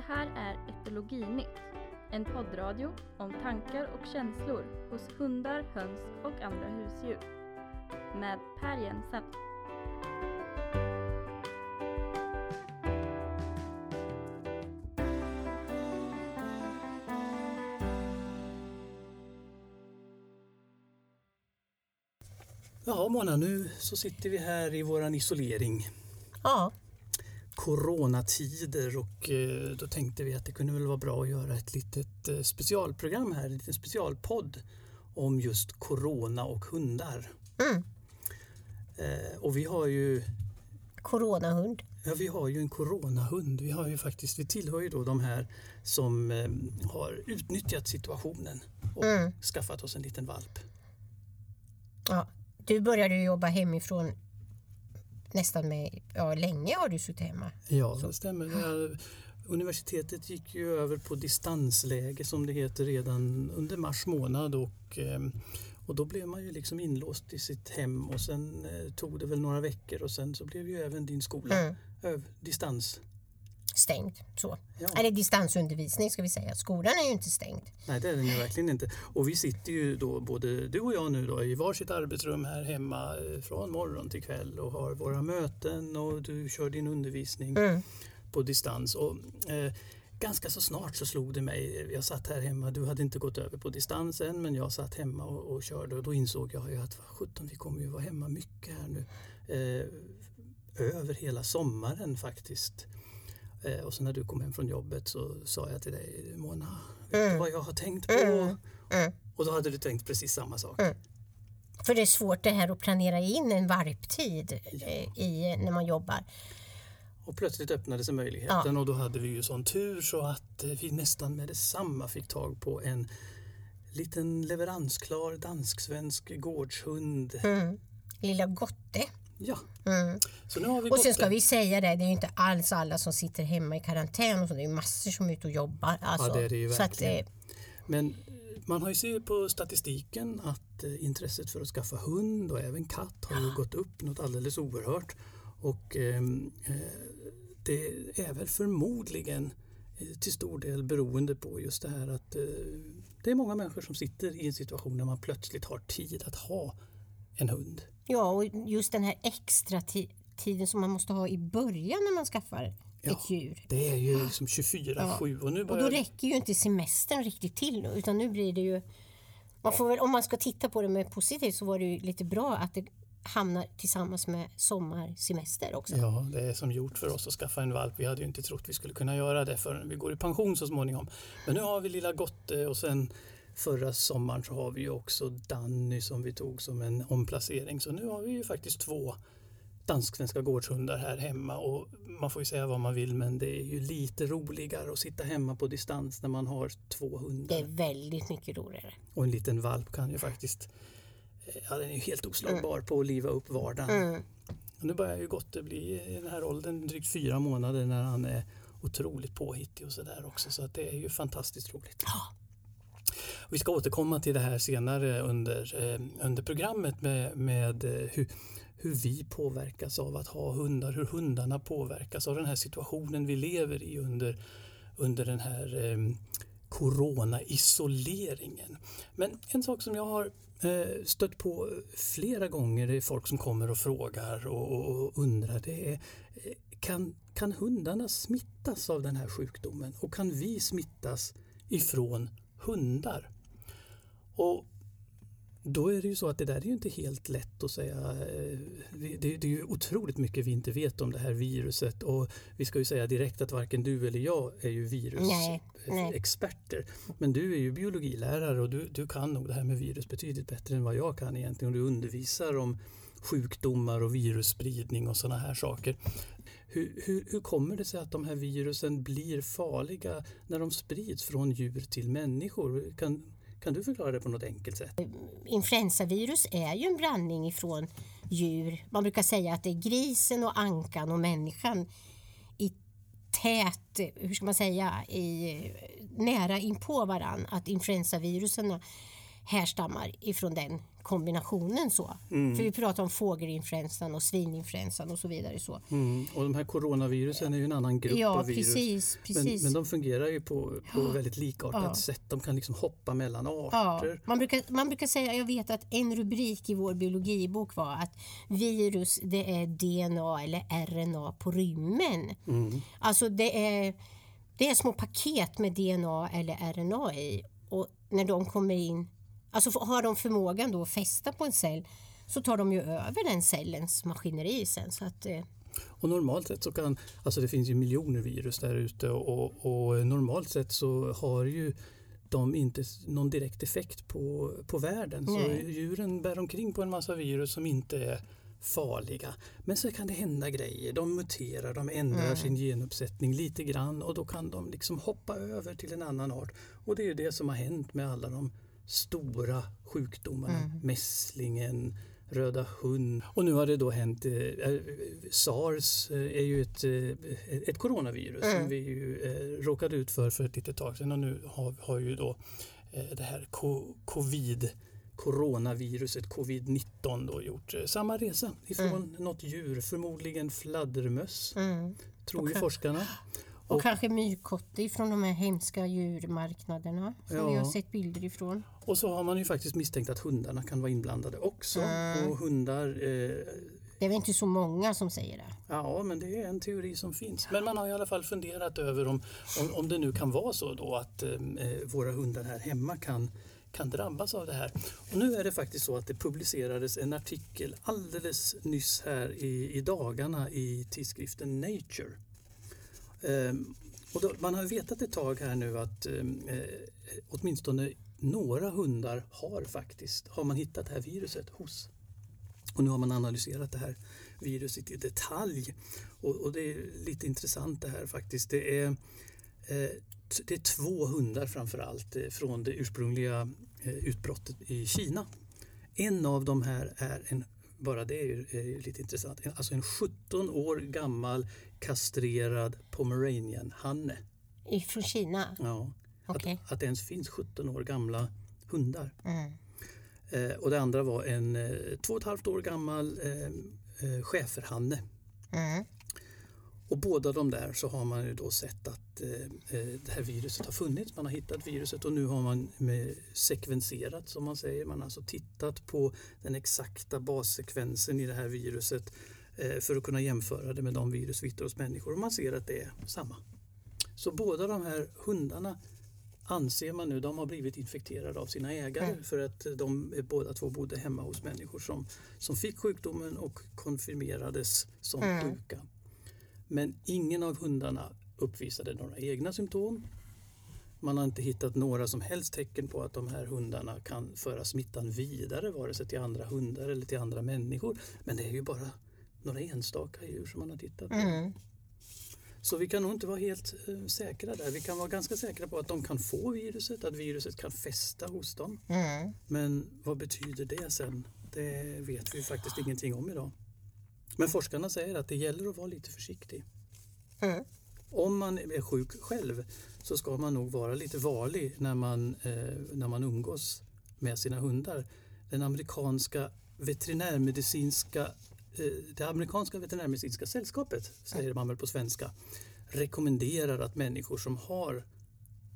här är Etologinytt, en poddradio om tankar och känslor hos hundar, höns och andra husdjur. Med Per Jensen. Ja, Mona, nu så sitter vi här i våran isolering. Ja, Coronatider och eh, då tänkte vi att det kunde väl vara bra att göra ett litet eh, specialprogram här, en liten specialpodd om just corona och hundar. Mm. Eh, och vi har ju coronahund. Ja, vi har ju en coronahund. Vi, har ju faktiskt, vi tillhör ju då de här som har utnyttjat situationen och Mm. skaffat oss en liten valp. Ja, du började jobba hemifrån nästan med, ja länge har du suttit hemma. Ja, det stämmer. Ja, universitetet gick ju över på distansläge som det heter redan under mars månad och, eh, och då blev man ju liksom inlåst i sitt hem och sen eh, tog det väl några veckor och sen så blev ju även din skola Mm. distans. Stängd så. Ja. Eller distansundervisning ska vi säga. Skolan är ju inte stängd. Nej, det är den ju verkligen inte. Och vi sitter ju då, både du och jag nu då, i varsitt arbetsrum här hemma eh, från morgon till kväll och har våra möten och du kör din undervisning Mm. på distans. Och, eh, ganska så snart så slog det mig, jag satt här hemma, du hade inte gått över på distans än men jag satt hemma och, och körde och då insåg jag att vad sjutton, vi kommer ju vara hemma mycket här nu. Eh, över hela sommaren faktiskt. Eh, och så när du kom hem från jobbet så sa jag till dig, Mona, vet du Mm. vad jag har tänkt på? Mm. Mm. Och då hade du tänkt precis samma sak. Mm. För det är svårt det här att planera in en varptid eh, i, när man jobbar. Och plötsligt öppnade sig möjligheten och då hade vi ju sån tur så att eh, vi nästan med detsamma fick tag på en liten leveransklar dansk-svensk gårdshund. Mm. Lilla Gotte. Ja, Mm. så nu har vi Och sen ska där. vi säga det, det är ju inte alls alla som sitter hemma i karantän och så, det är massor som är ute och jobbar. Alltså, det är det ju så att, verkligen. eh, Men eh, man har ju sett på statistiken att eh, intresset för att skaffa hund och även katt har ju gått upp något alldeles oerhört. Och ehm, eh, det är väl förmodligen till stor del beroende på just det här att eh, det är många människor som sitter i en situation där man plötsligt har tid att ha en hund. Ja, och just den här extra ti- tiden som man måste ha i början när man skaffar Ja. ett djur. Det är ju liksom 24-7 och nu Och börjar då räcker ju inte semestern riktigt till nu, utan nu blir det ju... Man får väl, om man ska titta på det med positivt så var det ju lite bra att det hamnar tillsammans med sommarsemester också. Ja, det är som gjort för oss att skaffa en valp. Vi hade ju inte trott vi skulle kunna göra det förrän vi går i pension så småningom. Men nu har vi lilla Gotte och sen förra sommaren så har vi ju också Danny som vi tog som en omplacering. Så nu har vi ju faktiskt två dansk-svenska gårdshundar här hemma och man får ju säga vad man vill men det är ju lite roligare att sitta hemma på distans när man har två Det hundar. är väldigt mycket roligare. Och en liten valp kan ju faktiskt, eh, ja den är ju helt oslagbar på att liva upp vardagen. Mm. Och nu börjar ju Gotte bli i den här åldern, drygt fyra månader, när han är otroligt påhittig och sådär också. Så att det är ju fantastiskt roligt. Ja. Vi ska återkomma till det här senare under, eh, under programmet med, med eh, hur, hur vi påverkas av att ha hundar, hur hundarna påverkas av den här situationen vi lever i under, under den här eh, corona-isoleringen. Men en sak som jag har eh, stött på flera gånger, det är folk som kommer och frågar och, och, och undrar, det är eh, kan, kan hundarna smittas av den här sjukdomen och kan vi smittas ifrån hundar? Och då är det ju så att det där är ju inte helt lätt att säga. eh, Det, är ju otroligt mycket vi inte vet om det här viruset och vi ska ju säga direkt att varken du eller jag är ju virusexperter. Men du är ju biologilärare och du, du kan nog det här med virus betydligt bättre än vad jag kan egentligen. Och du undervisar om sjukdomar och virusspridning och sådana här saker. Hur, hur, hur kommer det sig att de här virusen blir farliga när de sprids från djur till människor? Kan, kan du förklara det på något enkelt sätt? Influensavirus är ju en blandning ifrån djur. Man brukar säga att det är grisen och ankan och människan i tät, hur ska man säga, i, nära inpå varann. Att influensavirusen härstammar ifrån den kombinationen så. För vi pratar om fågelinfluensan och svininfluensan och så vidare. Så. Mm. Och de här coronavirusen är ju en annan grupp Ja, av virus. precis. Men, precis. men de fungerar ju på, på väldigt likartat Ja. sätt. De kan liksom hoppa mellan Ja, arter. man, brukar, man brukar säga, jag vet att en rubrik i vår biologibok var att virus det är DNA eller RNA på rymmen. Mm. Alltså det är, det är små paket med DNA eller RNA i och när de kommer in, alltså har de förmågan då att fästa på en cell så tar de ju över den cellens maskineri sen. Så att, eh, Och normalt sett så kan, alltså det finns ju miljoner virus där ute och, och normalt sett så har ju de inte någon direkt effekt på, på världen. Så Nej. djuren bär omkring på en massa virus som inte är farliga. Men så kan det hända grejer. De muterar, de ändrar Mm. sin genuppsättning lite grann och då kan de liksom hoppa över till en annan art. Och det är det som har hänt med alla de stora sjukdomarna. Mm. Mässlingen, röda hund. Och nu har det då hänt, eh, eh, sars eh, är ju ett, eh, ett coronavirus Mm. som vi ju eh, råkade ut för för ett litet tag sedan och nu har, har ju då eh, det här co- covid coronaviruset covid-19 då gjort samma resa ifrån något djur, förmodligen fladdermöss, mm. tror ju Okej. forskarna. Och, Och- kanske myrkotte från de här hemska djurmarknaderna som Ja. vi har sett bilder ifrån. Och så har man ju faktiskt misstänkt att hundarna kan vara inblandade också. Och hundar eh, Det är väl inte så många som säger det. Ja, men det är en teori som finns. Men man har i alla fall funderat över om, om, om det nu kan vara så då att eh, våra hundar här hemma kan, kan drabbas av det här. Och nu är det faktiskt så att det publicerades en artikel alldeles nyss här i, i dagarna i tidskriften Nature. Ehm, och då, man har vetat ett tag här nu att ehm, eh, åtminstone några hundar har faktiskt har man hittat det här viruset hos. Och nu har man analyserat det här viruset i detalj. Och, och det är lite intressant det här faktiskt. Det är, eh, det är två hundar framför allt eh, från det ursprungliga eh, utbrottet i Kina. En av de här är en, bara det är ju, är ju lite intressant, alltså en 17 år gammal kastrerad pomeranian-hanne. Ifrån Kina? Ja. Okej. Att, att det ens finns 17 år gamla hundar. Mm. Eh, och det andra var en eh, två och ett halvt år gammal eh, eh, schäferhanne. Mm. Och båda de där så har man ju då sett att eh, eh, det här viruset har funnits. Man har hittat viruset och nu har man sekvenserat som man säger. Man har alltså tittat på den exakta bassekvensen i det här viruset eh, för att kunna jämföra det med de virus vi hittar hos människor och man ser att det är samma. Så båda de här hundarna anser man nu, de har blivit infekterade av sina ägare Mm. för att de båda två bodde hemma hos människor som, som fick sjukdomen och konfirmerades som Mm. sjuka. Men ingen av hundarna uppvisade några egna symptom. Man har inte hittat några som helst tecken på att de här hundarna kan föra smittan vidare vare sig till andra hundar eller till andra människor. Men det är ju bara några enstaka djur som man har tittat på. Mm. Så vi kan nog inte vara helt eh, säkra där. Vi kan vara ganska säkra på att de kan få viruset, att viruset kan fästa hos dem. Mm. Men vad betyder det sen? Det vet vi faktiskt ingenting om idag. Men forskarna säger att det gäller att vara lite försiktig. Mm. Om man är sjuk själv så ska man nog vara lite varlig när man, eh, när man umgås med sina hundar. Den amerikanska veterinärmedicinska, eh, det amerikanska veterinärmedicinska sällskapet, säger man väl på svenska, rekommenderar att människor som har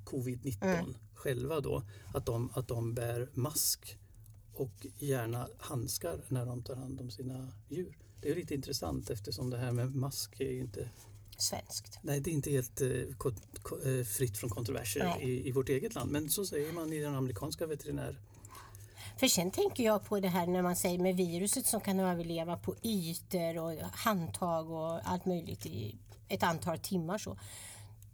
covid-19 Mm. själva då, att de, att de bär mask och gärna handskar när de tar hand om sina djur. Det är lite intressant eftersom det här med mask är ju inte Svenskt. Nej, det är inte helt eh, eh, fritt från kontroverser i, i vårt eget land. Men så säger man i den amerikanska veterinär... För sen tänker jag på det här när man säger med viruset som kan överleva på ytor och handtag och allt möjligt i ett antal timmar. Så.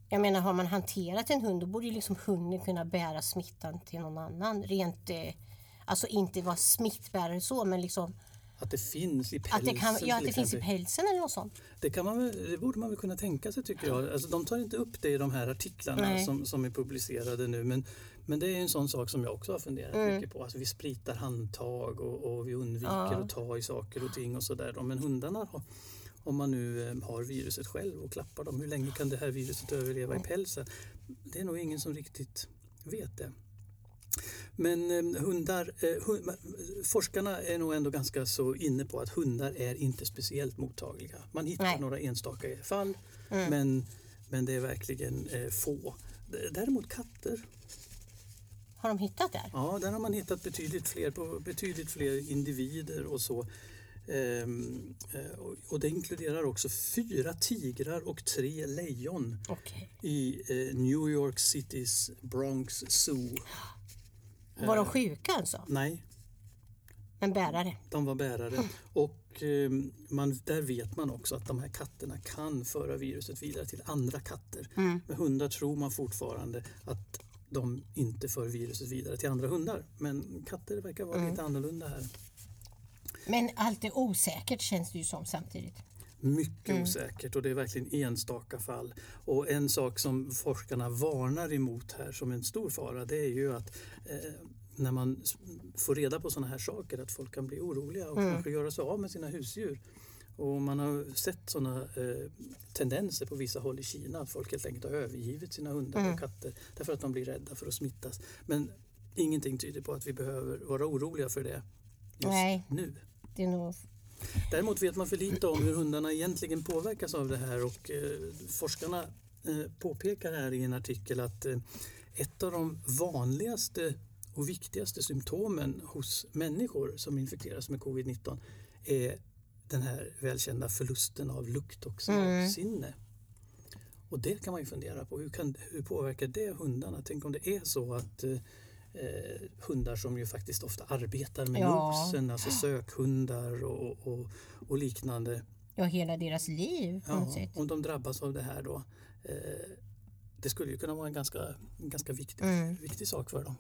Jag menar har man hanterat en hund då borde ju liksom hunden kunna bära smittan till någon annan. Rent, eh, alltså inte vara smittbärare så men liksom Att det finns i pälsen att det, kan, ja, att det finns i pälsen eller något sånt. Det, kan man väl, det borde man väl kunna tänka sig tycker jag. Alltså, de tar inte upp det i de här artiklarna Nej. som, som är publicerade nu. Men, men det är en sån sak som jag också har funderat Mm. mycket på. Alltså, vi spritar handtag och, och vi undviker Ja. att ta i saker och ting och sådär. Men hundarna har, om man nu eh, har viruset själv och klappar dem, hur länge kan det här viruset överleva i pälsen? Det är nog ingen som riktigt vet det. Men eh, hundar, eh, hu- forskarna är nog ändå ganska så inne på att hundar är inte speciellt mottagliga. Man hittar Nej. några enstaka fall Mm. men, men det är verkligen eh, få. Däremot katter, Har de hittat där? ja där har man hittat betydligt fler, på betydligt fler individer och så. Ehm, eh, och- det inkluderar också fyra tigrar och tre lejon Okej. i New York Citys Bronx Zoo. Var de sjuka alltså? Nej, Men bärare? de var bärare. Och eh, man, där vet man också att de här katterna kan föra viruset vidare till andra katter. Mm. Med hundar tror man fortfarande att de inte för viruset vidare till andra hundar. Men katter verkar vara Mm. lite annorlunda här. Men allt är osäkert känns det ju som samtidigt. Mycket Mm. osäkert och det är verkligen enstaka fall. Och en sak som forskarna varnar emot här som en stor fara det är ju att eh, när man får reda på sådana här saker att folk kan bli oroliga och Mm. kanske göra sig av med sina husdjur. Och man har sett sådana eh, tendenser på vissa håll i Kina att folk helt enkelt har övergivit sina hundar Mm. och katter därför att de blir rädda för att smittas. Men ingenting tyder på att vi behöver vara oroliga för det just Nej. nu. Det är nog... Däremot vet man för lite om hur hundarna egentligen påverkas av det här och eh, forskarna eh, påpekar här i en artikel att eh, ett av de vanligaste och viktigaste symptomen hos människor som infekteras med covid-19 är den här välkända förlusten av lukt och smaksinne. Och det kan man ju fundera på, hur, kan, hur påverkar det hundarna? Tänk om det är så att eh, hundar som ju faktiskt ofta arbetar med Ja. nosen, alltså sökhundar och, och, och liknande. Ja, hela deras liv på något Ja, sätt. om de drabbas av det här då. Eh, det skulle ju kunna vara en ganska, en ganska viktig, Mm. viktig sak för dem.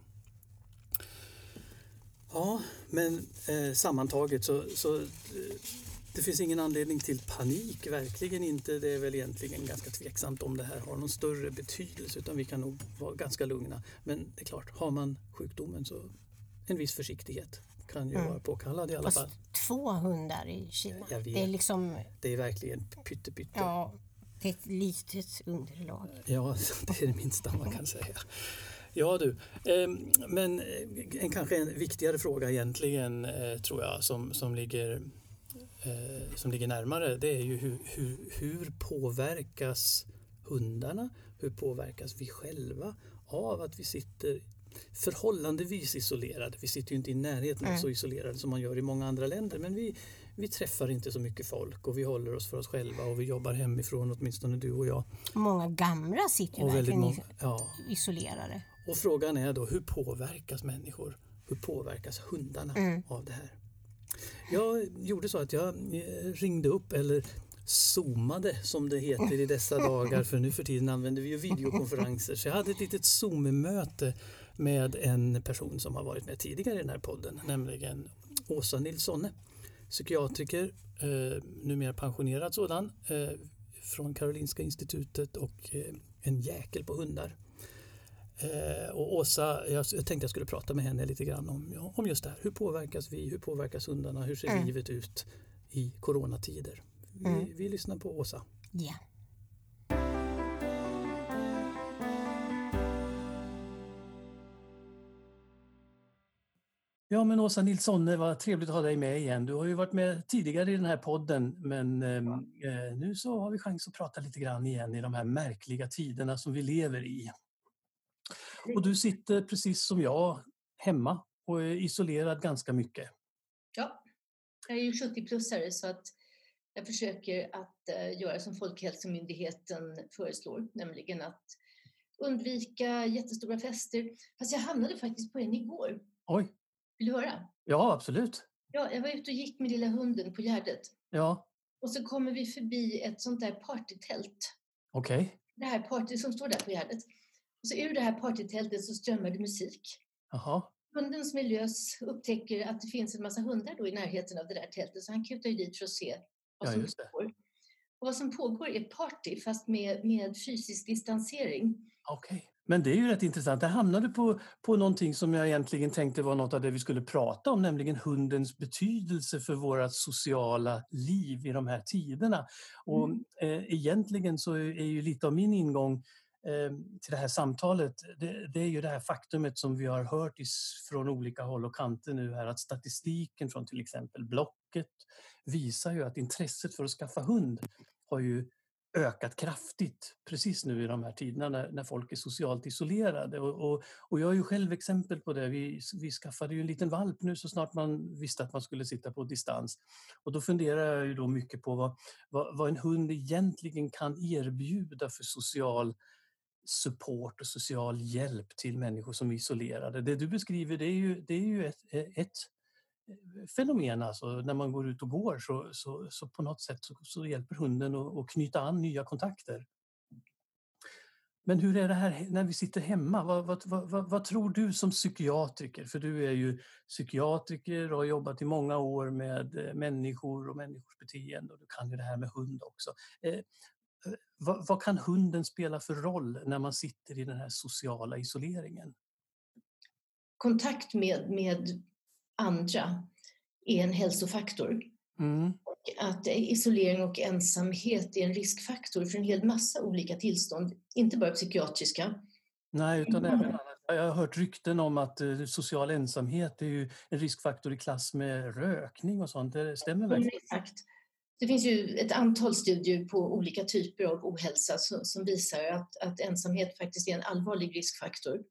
Ja, men eh, sammantaget så, så eh, det finns ingen anledning till panik, verkligen inte. Det är väl egentligen ganska tveksamt om det här har någon större betydelse utan vi kan nog vara ganska lugna. Men det är klart, har man sjukdomen så en viss försiktighet kan ju Mm. vara påkallad i alla Fast fall. två hundar i Kina. Vet. Det är liksom... Det är verkligen pytte pytte. Ja, det är ett litet underlag. Ja, det är det minsta man kan säga. Ja du, ehm, men eh, en kanske en viktigare fråga egentligen eh, tror jag som, som, ligger, eh, som ligger närmare det är ju hur, hur, hur påverkas hundarna, hur påverkas vi själva av att vi sitter förhållandevis isolerade. Vi sitter ju inte i närheten av Mm. så isolerade som man gör i många andra länder men vi, vi träffar inte så mycket folk och vi håller oss för oss själva och vi jobbar hemifrån åtminstone du och jag. Många gamla sitter ju Och, verkligen många, ja. is- isolerade. och frågan är då hur påverkas människor? Hur påverkas hundarna Mm. av det här? Jag gjorde så att jag eh, ringde upp eller zoomade som det heter i dessa dagar för nu för tiden använder vi ju videokonferenser. Så jag hade ett litet Zoom-möte med en person som har varit med tidigare i den här podden, nämligen Åsa Nilssonne. Psykiatriker, eh, numera pensionerad sådan, eh, från Karolinska institutet och eh, en jäkel på hundar. Eh, och Åsa, jag, jag tänkte jag skulle prata med henne lite grann om, ja, om just det här. Hur påverkas vi? Hur påverkas hundarna? Hur ser Mm. livet ut i coronatider? Vi, Mm. vi lyssnar på Åsa. Ja. Ja men Åsa Nilsson, vad trevligt att ha dig med igen. Du har ju varit med tidigare i den här podden men ehm, eh, nu så har vi chans att prata lite grann igen i de här märkliga tiderna som vi lever i. Och du sitter precis som jag hemma och är isolerad ganska mycket. Ja, jag är ju 70-plussare så att jag försöker att eh, göra som Folkhälsomyndigheten föreslår, nämligen att undvika jättestora fester. Fast jag hamnade faktiskt på en igår. Oj, Vill du höra? ja absolut. Ja, jag var ute och gick med lilla hunden på Gärdet Ja, och så kommer vi förbi ett sånt där partytält. okej. Det här party som står där på Gärdet. Så ur det här partytältet så det musik. Jaha. Hunden som är lös upptäcker att det finns en massa hundar då i närheten av det där tältet så han kutar ju dit för att se vad Ja, som det. pågår. Och vad som pågår är party fast med, med fysisk distansering. Okej, men det är ju rätt intressant. Jag hamnade på, på någonting som jag egentligen tänkte var något av det vi skulle prata om, nämligen hundens betydelse för våra sociala liv i de här tiderna. Och Mm. eh, egentligen så är ju lite av min ingång Eh, till det här samtalet, det, det, är ju det här faktumet som vi har hört från olika håll och kanter nu här att statistiken från till exempel Blocket visar ju att intresset för att skaffa hund har ju ökat kraftigt precis nu i de här tiderna när, när folk är socialt isolerade. Och, och, och, jag är ju själv exempel på det. Vi, vi skaffade ju en liten valp nu så snart man visste att man skulle sitta på distans. Och då funderar jag ju då mycket på vad, vad, vad en hund egentligen kan erbjuda för social support och social hjälp till människor som är isolerade. Det du beskriver det är ju, det är ju ett, ett eh, fenomen. Alltså, när man går ut och går så, så, så på något sätt så, så hjälper hunden att, att, knyta an nya kontakter. Men hur är det här när vi sitter hemma? Vad, vad, vad, vad, tror du som psykiatriker? För du är ju psykiatriker och har jobbat i många år med eh, människor och människors beteende och du kan ju det här med hund också. Eh, vad, vad kan hunden spela för roll när man sitter i den här sociala isoleringen? Kontakt med, med andra är en hälsofaktor. Mm. Och att isolering och ensamhet är en riskfaktor för en hel massa olika tillstånd, inte bara psykiatriska. Nej, utan även annat. Jag har hört rykten om att eh, social ensamhet är ju en riskfaktor i klass med rökning och sånt. Det stämmer verkligen? Exakt. Det finns ju ett antal studier på olika typer av ohälsa som visar att, att ensamhet faktiskt är en allvarlig riskfaktor.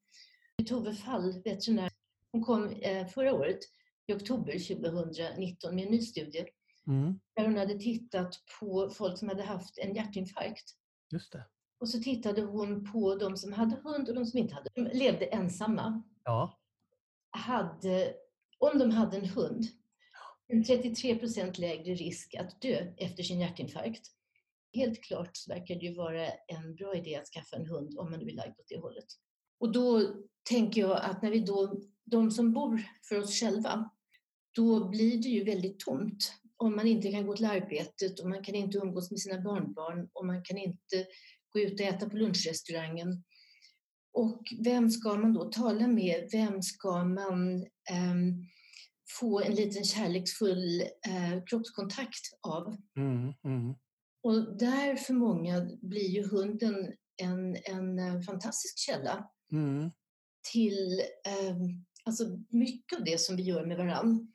Tove Fall, veterinär, hon kom eh, förra året i oktober 2019 med en ny studie mm. där hon hade tittat på folk som hade haft en hjärtinfarkt. Just det. Och så tittade hon på de som hade hund och de som inte hade. De levde ensamma. Ja. Hade, om de hade en hund, en 33 procent lägre risk att dö efter sin hjärtinfarkt. Helt klart så verkar det ju vara en bra idé att skaffa en hund om man nu är lagd åt det hållet. Och då tänker jag att när vi då, de som bor för oss själva, då blir det ju väldigt tomt om man inte kan gå till arbetet och man kan inte umgås med sina barnbarn och man kan inte gå ut och äta på lunchrestaurangen. Och vem ska man då tala med? Vem ska man um, få en liten kärleksfull uh, kroppskontakt av? Mm, mm. Och där för många blir ju hunden en, en eh, fantastisk källa mm. till um, alltså mycket av det som vi gör med varann.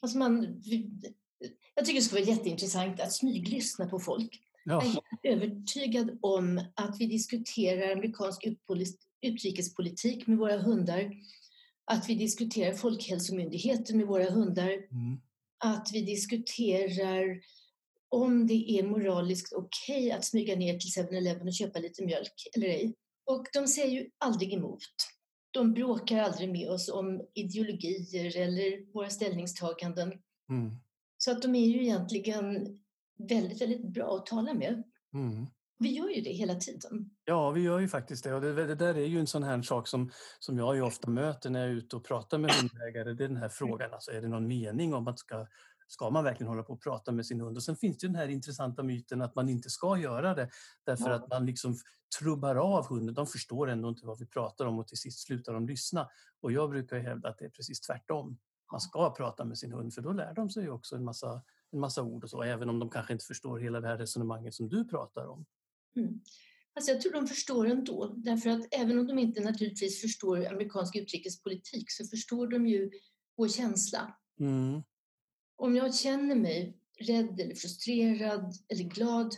Alltså man, jag tycker det skulle vara jätteintressant att smyglyssna på folk. Ja. Jag är övertygad om att vi diskuterar amerikansk utrikespolitik med våra hundar, att vi diskuterar Folkhälsomyndigheten med våra hundar, mm. att vi diskuterar om det är moraliskt okej okay att smyga ner till 7-Eleven och köpa lite mjölk eller ej. Och de säger ju aldrig emot de bråkar aldrig med oss om ideologier eller våra ställningstaganden. Mm. Så att de är ju egentligen väldigt, väldigt bra att tala med. Mm. Vi gör ju det hela tiden. Ja, vi gör ju faktiskt det. Och det, det, där är ju en sån här sak som, som jag ju ofta möter när jag är ute och pratar med hundägare. Det är den här frågan, alltså, är det någon mening om att ska ska man verkligen hålla på och prata med sin hund? Och sen finns det den här intressanta myten att man inte ska göra det därför ja. att man liksom trubbar av hunden. De förstår ändå inte vad vi pratar om och till sist slutar de lyssna. Och jag brukar hävda att det är precis tvärtom. Man ska prata med sin hund för då lär de sig också en massa, en massa ord och så, även om de kanske inte förstår hela det här resonemanget som du pratar om. Mm. Alltså jag tror de förstår ändå, därför att även om de inte naturligtvis förstår amerikansk utrikespolitik så förstår de ju vår känsla. Mm om jag känner mig rädd eller frustrerad eller glad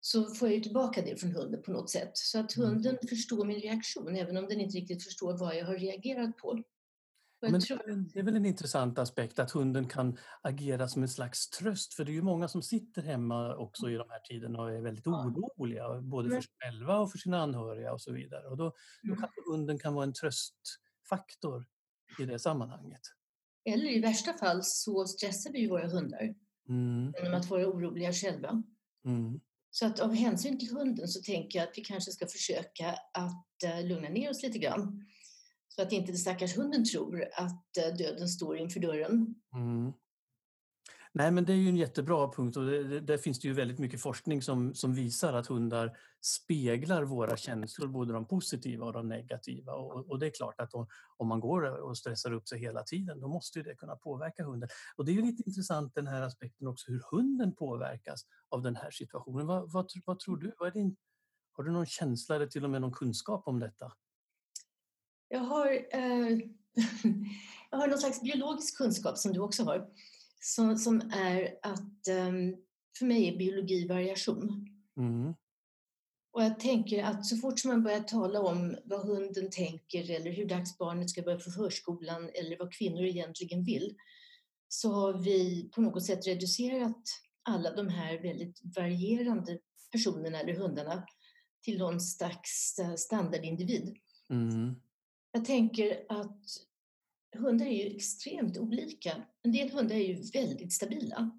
så får jag ju tillbaka det från hunden på något sätt. Så att mm. hunden mm. förstår min reaktion även om den inte riktigt förstår vad jag har reagerat på. Men. Det är väl en intressant aspekt att hunden kan agera som en slags tröst för det är ju många som sitter hemma också i de här tiderna och är väldigt oroliga både för sig själva och för sina anhöriga och så vidare. Och då, då mm. kan hunden kan vara en tröstfaktor i det sammanhanget. Eller i värsta fall så stressar vi våra hundar mm. genom att vara oroliga själva. Mm. Så att av hänsyn till hunden så tänker jag att vi kanske ska försöka att uh, lugna ner oss lite grann. Så att inte den stackars hunden tror att eh, döden står inför dörren. Mm. Nej, men det är ju en jättebra punkt och det, där finns det ju väldigt mycket forskning som, som visar att hundar speglar våra känslor, både de positiva och de negativa. Och, och det är klart att om, om, man går och stressar upp sig hela tiden, då måste ju det kunna påverka hunden. Och det är ju lite intressant den här aspekten också, hur hunden påverkas av den här situationen. Vad, vad, vad tror du? Vad din, Har du någon känsla eller till och med någon kunskap om detta? Jag har, eh, jag har någon slags biologisk kunskap som du också har. Som, som är att eh, för mig är biologi variation. Mm. Och jag tänker att så fort som man börjar tala om vad hunden tänker eller hur dags barnet ska börja på förskolan eller vad kvinnor egentligen vill så har vi på något sätt reducerat alla de här väldigt varierande personerna eller hundarna till någon slags eh, standardindivid. Mm. Jag tänker att hundar är ju extremt olika. En del hundar är ju väldigt stabila.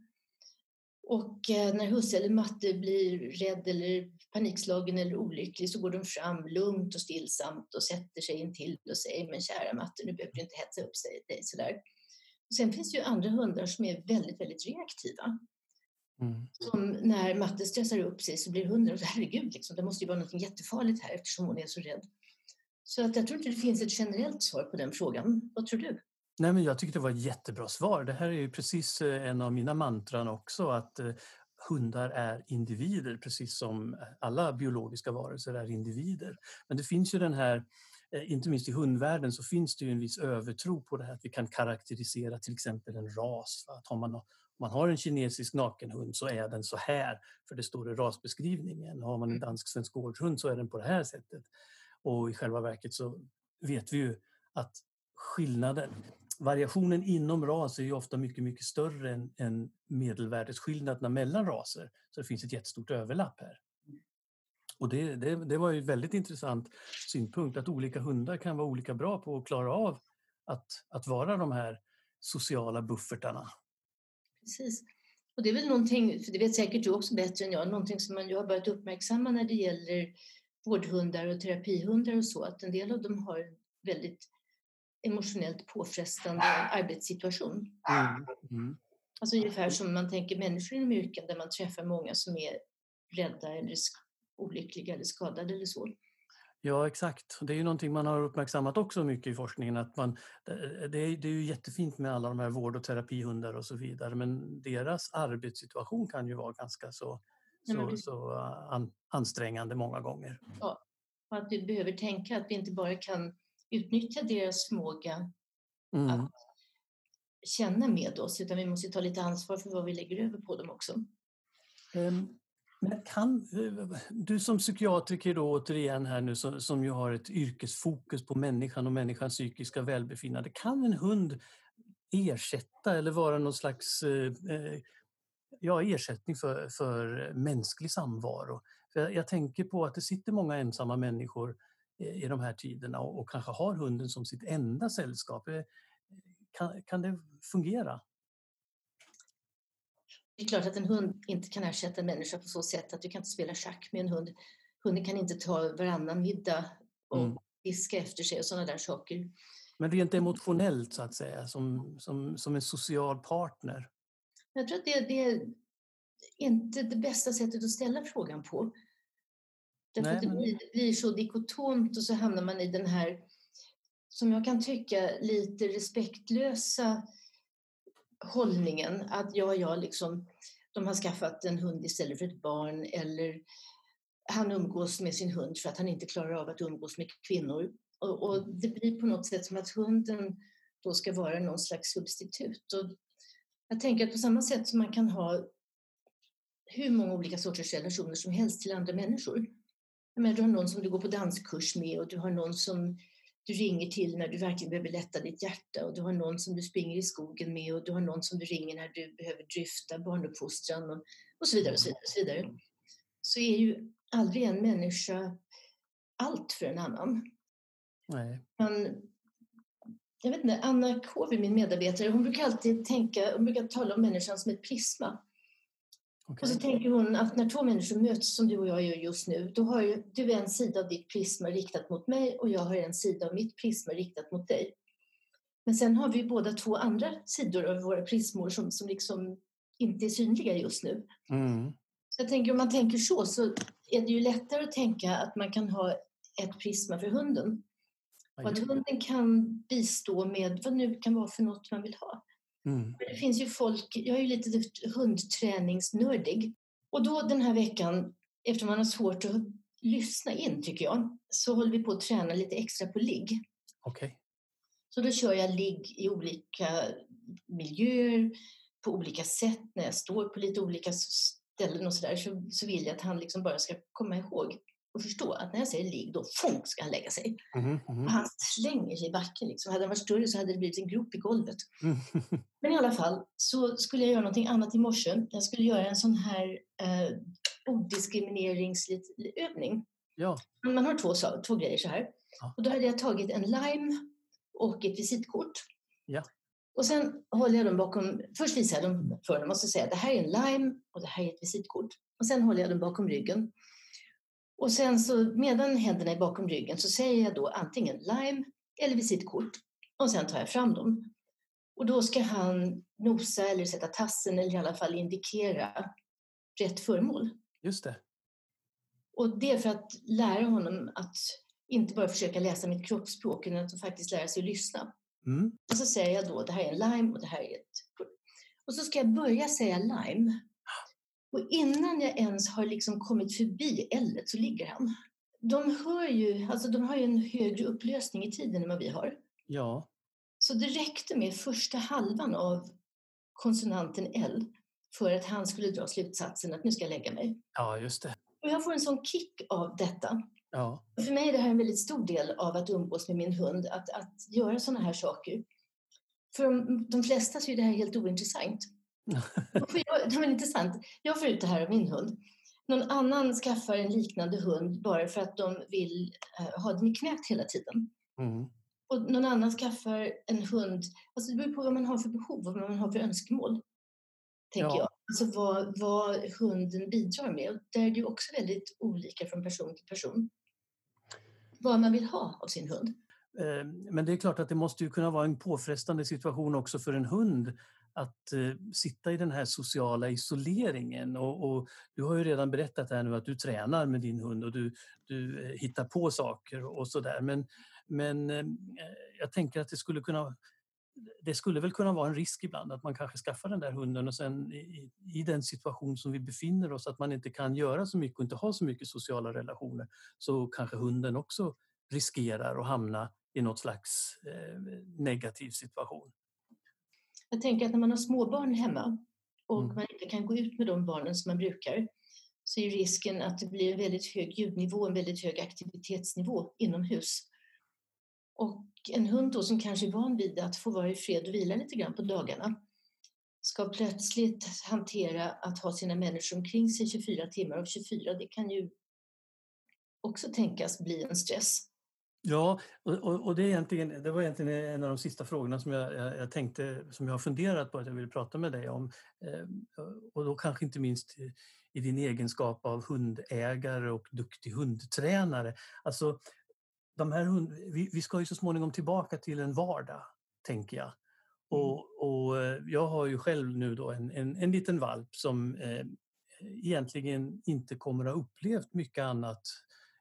Och eh, när husse eller matte blir rädd eller panikslagen eller olycklig så går de fram lugnt och stillsamt och sätter sig intill och säger men kära matte, nu behöver du inte hetsa upp dig sådär. Och sen finns det ju andra hundar som är väldigt, väldigt reaktiva. Mm. Som när matte stressar upp sig så blir hunden, herregud, liksom, det måste ju vara något jättefarligt här eftersom hon är så rädd. Så att jag tror inte det finns ett generellt svar på den frågan. Vad tror du? Nej, men jag tycker det var ett jättebra svar. Det här är ju precis eh, en av mina mantran också, att eh, hundar är individer, precis som alla biologiska varelser är individer. Men det finns ju den här, eh, inte minst i hundvärlden, så finns det ju en viss övertro på det här att vi kan karaktärisera till exempel en ras. Att har man, om man har en kinesisk nakenhund så är den så här, för det står i rasbeskrivningen. Har man en mm. dansk-svensk gårdshund så är den på det här sättet. Och i själva verket så vet vi ju att skillnaden, variationen inom ras är ju ofta mycket, mycket större än, än medelvärdesskillnaderna mellan raser. Så det finns ett jättestort överlapp här. Och det, det, det var ju väldigt intressant synpunkt att olika hundar kan vara olika bra på att klara av att, att vara de här sociala buffertarna. Precis. Och det är väl någonting, för det vet säkert du också bättre än jag, någonting som man ju har börjat uppmärksamma när det gäller vårdhundar och terapihundar och så, att en del av dem har väldigt emotionellt påfrestande arbetssituation. Mm. Mm. Alltså ungefär som man tänker människor inom yrken där man träffar många som är rädda eller olyckliga eller skadade eller så. Ja, exakt. Det är ju någonting man har uppmärksammat också mycket i forskningen. Att man, det, är, det är ju jättefint med alla de här vård och terapihundar och så vidare men deras arbetssituation kan ju vara ganska så, så, så an, ansträngande många gånger. Ja, och att vi behöver tänka att vi inte bara kan utnyttja deras förmåga mm. att känna med oss, utan vi måste ta lite ansvar för vad vi lägger över på dem också. Um, men kan, du som psykiatriker då återigen här nu som, som ju har ett yrkesfokus på människan och människans psykiska välbefinnande, kan en hund ersätta eller vara någon slags eh, eh ja, ersättning för, för mänsklig samvaro? För jag, jag tänker på att det sitter många ensamma människor i de här tiderna och, och kanske har hunden som sitt enda sällskap. Eh, kan, kan det fungera? Det är klart att en hund inte kan ersätta en människa på så sätt att du kan inte spela schack med en hund. Hunden kan inte ta varannan middag och mm. diska efter sig och sådana där saker. Men rent emotionellt så att säga, som, som, som en social partner? Jag tror att det, det är inte det bästa sättet att ställa frågan på. Därför att det blir, det blir så dikotomt och så hamnar man i den här, som jag kan tycka, lite respektlösa hållningen att ja, ja, liksom, de har skaffat en hund istället för ett barn eller han umgås med sin hund för att han inte klarar av att umgås med kvinnor. Och, och det blir på något sätt som att hunden då ska vara någon slags substitut. Och jag tänker att på samma sätt som man kan ha hur många olika sorters relationer som helst till andra människor men du har någon som du går på danskurs med och du har någon som du ringer till när du verkligen behöver lätta ditt hjärta och du har någon som du springer i skogen med och du har någon som du ringer när du behöver dryfta barnuppfostran och, och så vidare. Och så, vidare, och så, vidare. så är ju aldrig en människa allt för en annan. Nej. Men, jag vet inte, Anna Kåvi, min medarbetare, hon brukar alltid tänka, hon brukar tala om människan som ett prisma. Okay. Och så tänker hon att när två människor möts som du och jag gör just nu, då har ju, du en sida av ditt prisma riktat mot mig och jag har en sida av mitt prisma riktat mot dig. Men sen har vi båda två andra sidor av våra prismor som, som liksom inte är synliga just nu. Mm. Så jag tänker om man tänker så, så är det ju lättare att tänka att man kan ha ett prisma för hunden. Och att hunden kan bistå med vad nu kan vara för något man vill ha. Mm. Det finns ju folk, jag är ju lite hundträningsnördig och då den här veckan, eftersom man har svårt att lyssna in tycker jag, så håller vi på att träna lite extra på ligg. Okej. Så då kör jag ligg i olika miljöer, på olika sätt, när jag står på lite olika ställen och sådär, så, så vill jag att han liksom bara ska komma ihåg och förstå att när jag säger ligg, då funk ska han lägga sig. Mhm, mhm. Och han slänger sig i backen. Liksom. Hade han varit större så hade det blivit en grop i golvet. Mm. Men i alla fall så skulle jag göra någonting annat i morse. Jag skulle göra en sån här eh, odiskrimineringsövning. Ja, Man har två, två grejer så här. Ja. Och då hade jag tagit en lime och ett visitkort. Ja. Och sen håller jag dem bakom, först visar jag dem för dem och så säger jag det här är en lime och det här är ett visitkort. Och sen håller jag dem bakom ryggen. Och sen så medan händerna är bakom ryggen så säger jag då antingen lime eller visitkort. Och sen tar jag fram dem. Och då ska han nosa eller sätta tassen eller i alla fall indikera rätt föremål. just det. Och det är för att lära honom att inte bara försöka läsa mitt kroppsspråk utan att faktiskt lära sig att lyssna. Mm. Och så säger jag då, det här är en lime och det här är ett... Och så ska jag börja säga lime. Och innan jag ens har liksom kommit förbi L så ligger han. De hör ju, alltså de har ju en högre upplösning i tiden än vad vi har. Ja, Så det räckte med första halvan av konsonanten L för att han skulle dra slutsatsen att nu ska jag lägga mig. ja just det. Och jag får en sån kick av detta. Ja, För mig är det här en väldigt stor del av att umgås med min hund, att, att göra sådana här saker. För de, de flesta så är det här helt ointressant. För jag, det var intressant. Jag får ut det här av min hund. Någon annan skaffar en liknande hund bara för att de vill eh, ha den i knät hela tiden. mm. Och någon annan skaffar en hund, alltså det beror på vad man har för behov och vad man har för önskemål. Tänker Ja. jag. Alltså vad, vad hunden bidrar med. Och där är det ju också väldigt olika från person till person. Vad man vill ha av sin hund. Eh, Men det är klart att det måste ju kunna vara en påfrestande situation också för en hund att eh, sitta i den här sociala isoleringen. Och, och du har ju redan berättat här nu att du tränar med din hund och du, du eh, hittar på saker och sådär. Men, men eh, jag tänker att det skulle kunna det skulle väl kunna vara en risk ibland att man kanske skaffar den där hunden och sen i, i den situation som vi befinner oss, att man inte kan göra så mycket och inte ha så mycket sociala relationer, så kanske hunden också riskerar att hamna i något slags eh, negativ situation. Jag tänker att när man har småbarn hemma och Mm. man inte kan gå ut med de barnen som man brukar så är risken att det blir en väldigt hög ljudnivå, en väldigt hög aktivitetsnivå inomhus. Och en hund då som kanske är van vid att få vara i fred och vila lite grann på dagarna ska plötsligt hantera att ha sina människor omkring sig 24 timmar av 24. Det kan ju också tänkas bli en stress. Ja, och, och, det, är egentligen, det var egentligen en av de sista frågorna som jag, jag, jag tänkte, som jag har funderat på att jag vill prata med dig om. Eh, och då kanske inte minst i, din egenskap av hundägare och duktig hundtränare. Alltså, de här hund, vi, vi ska ju så småningom tillbaka till en vardag, tänker jag. Och, och eh, jag har ju själv nu då en, en, en liten valp som eh, egentligen inte kommer att ha upplevt mycket annat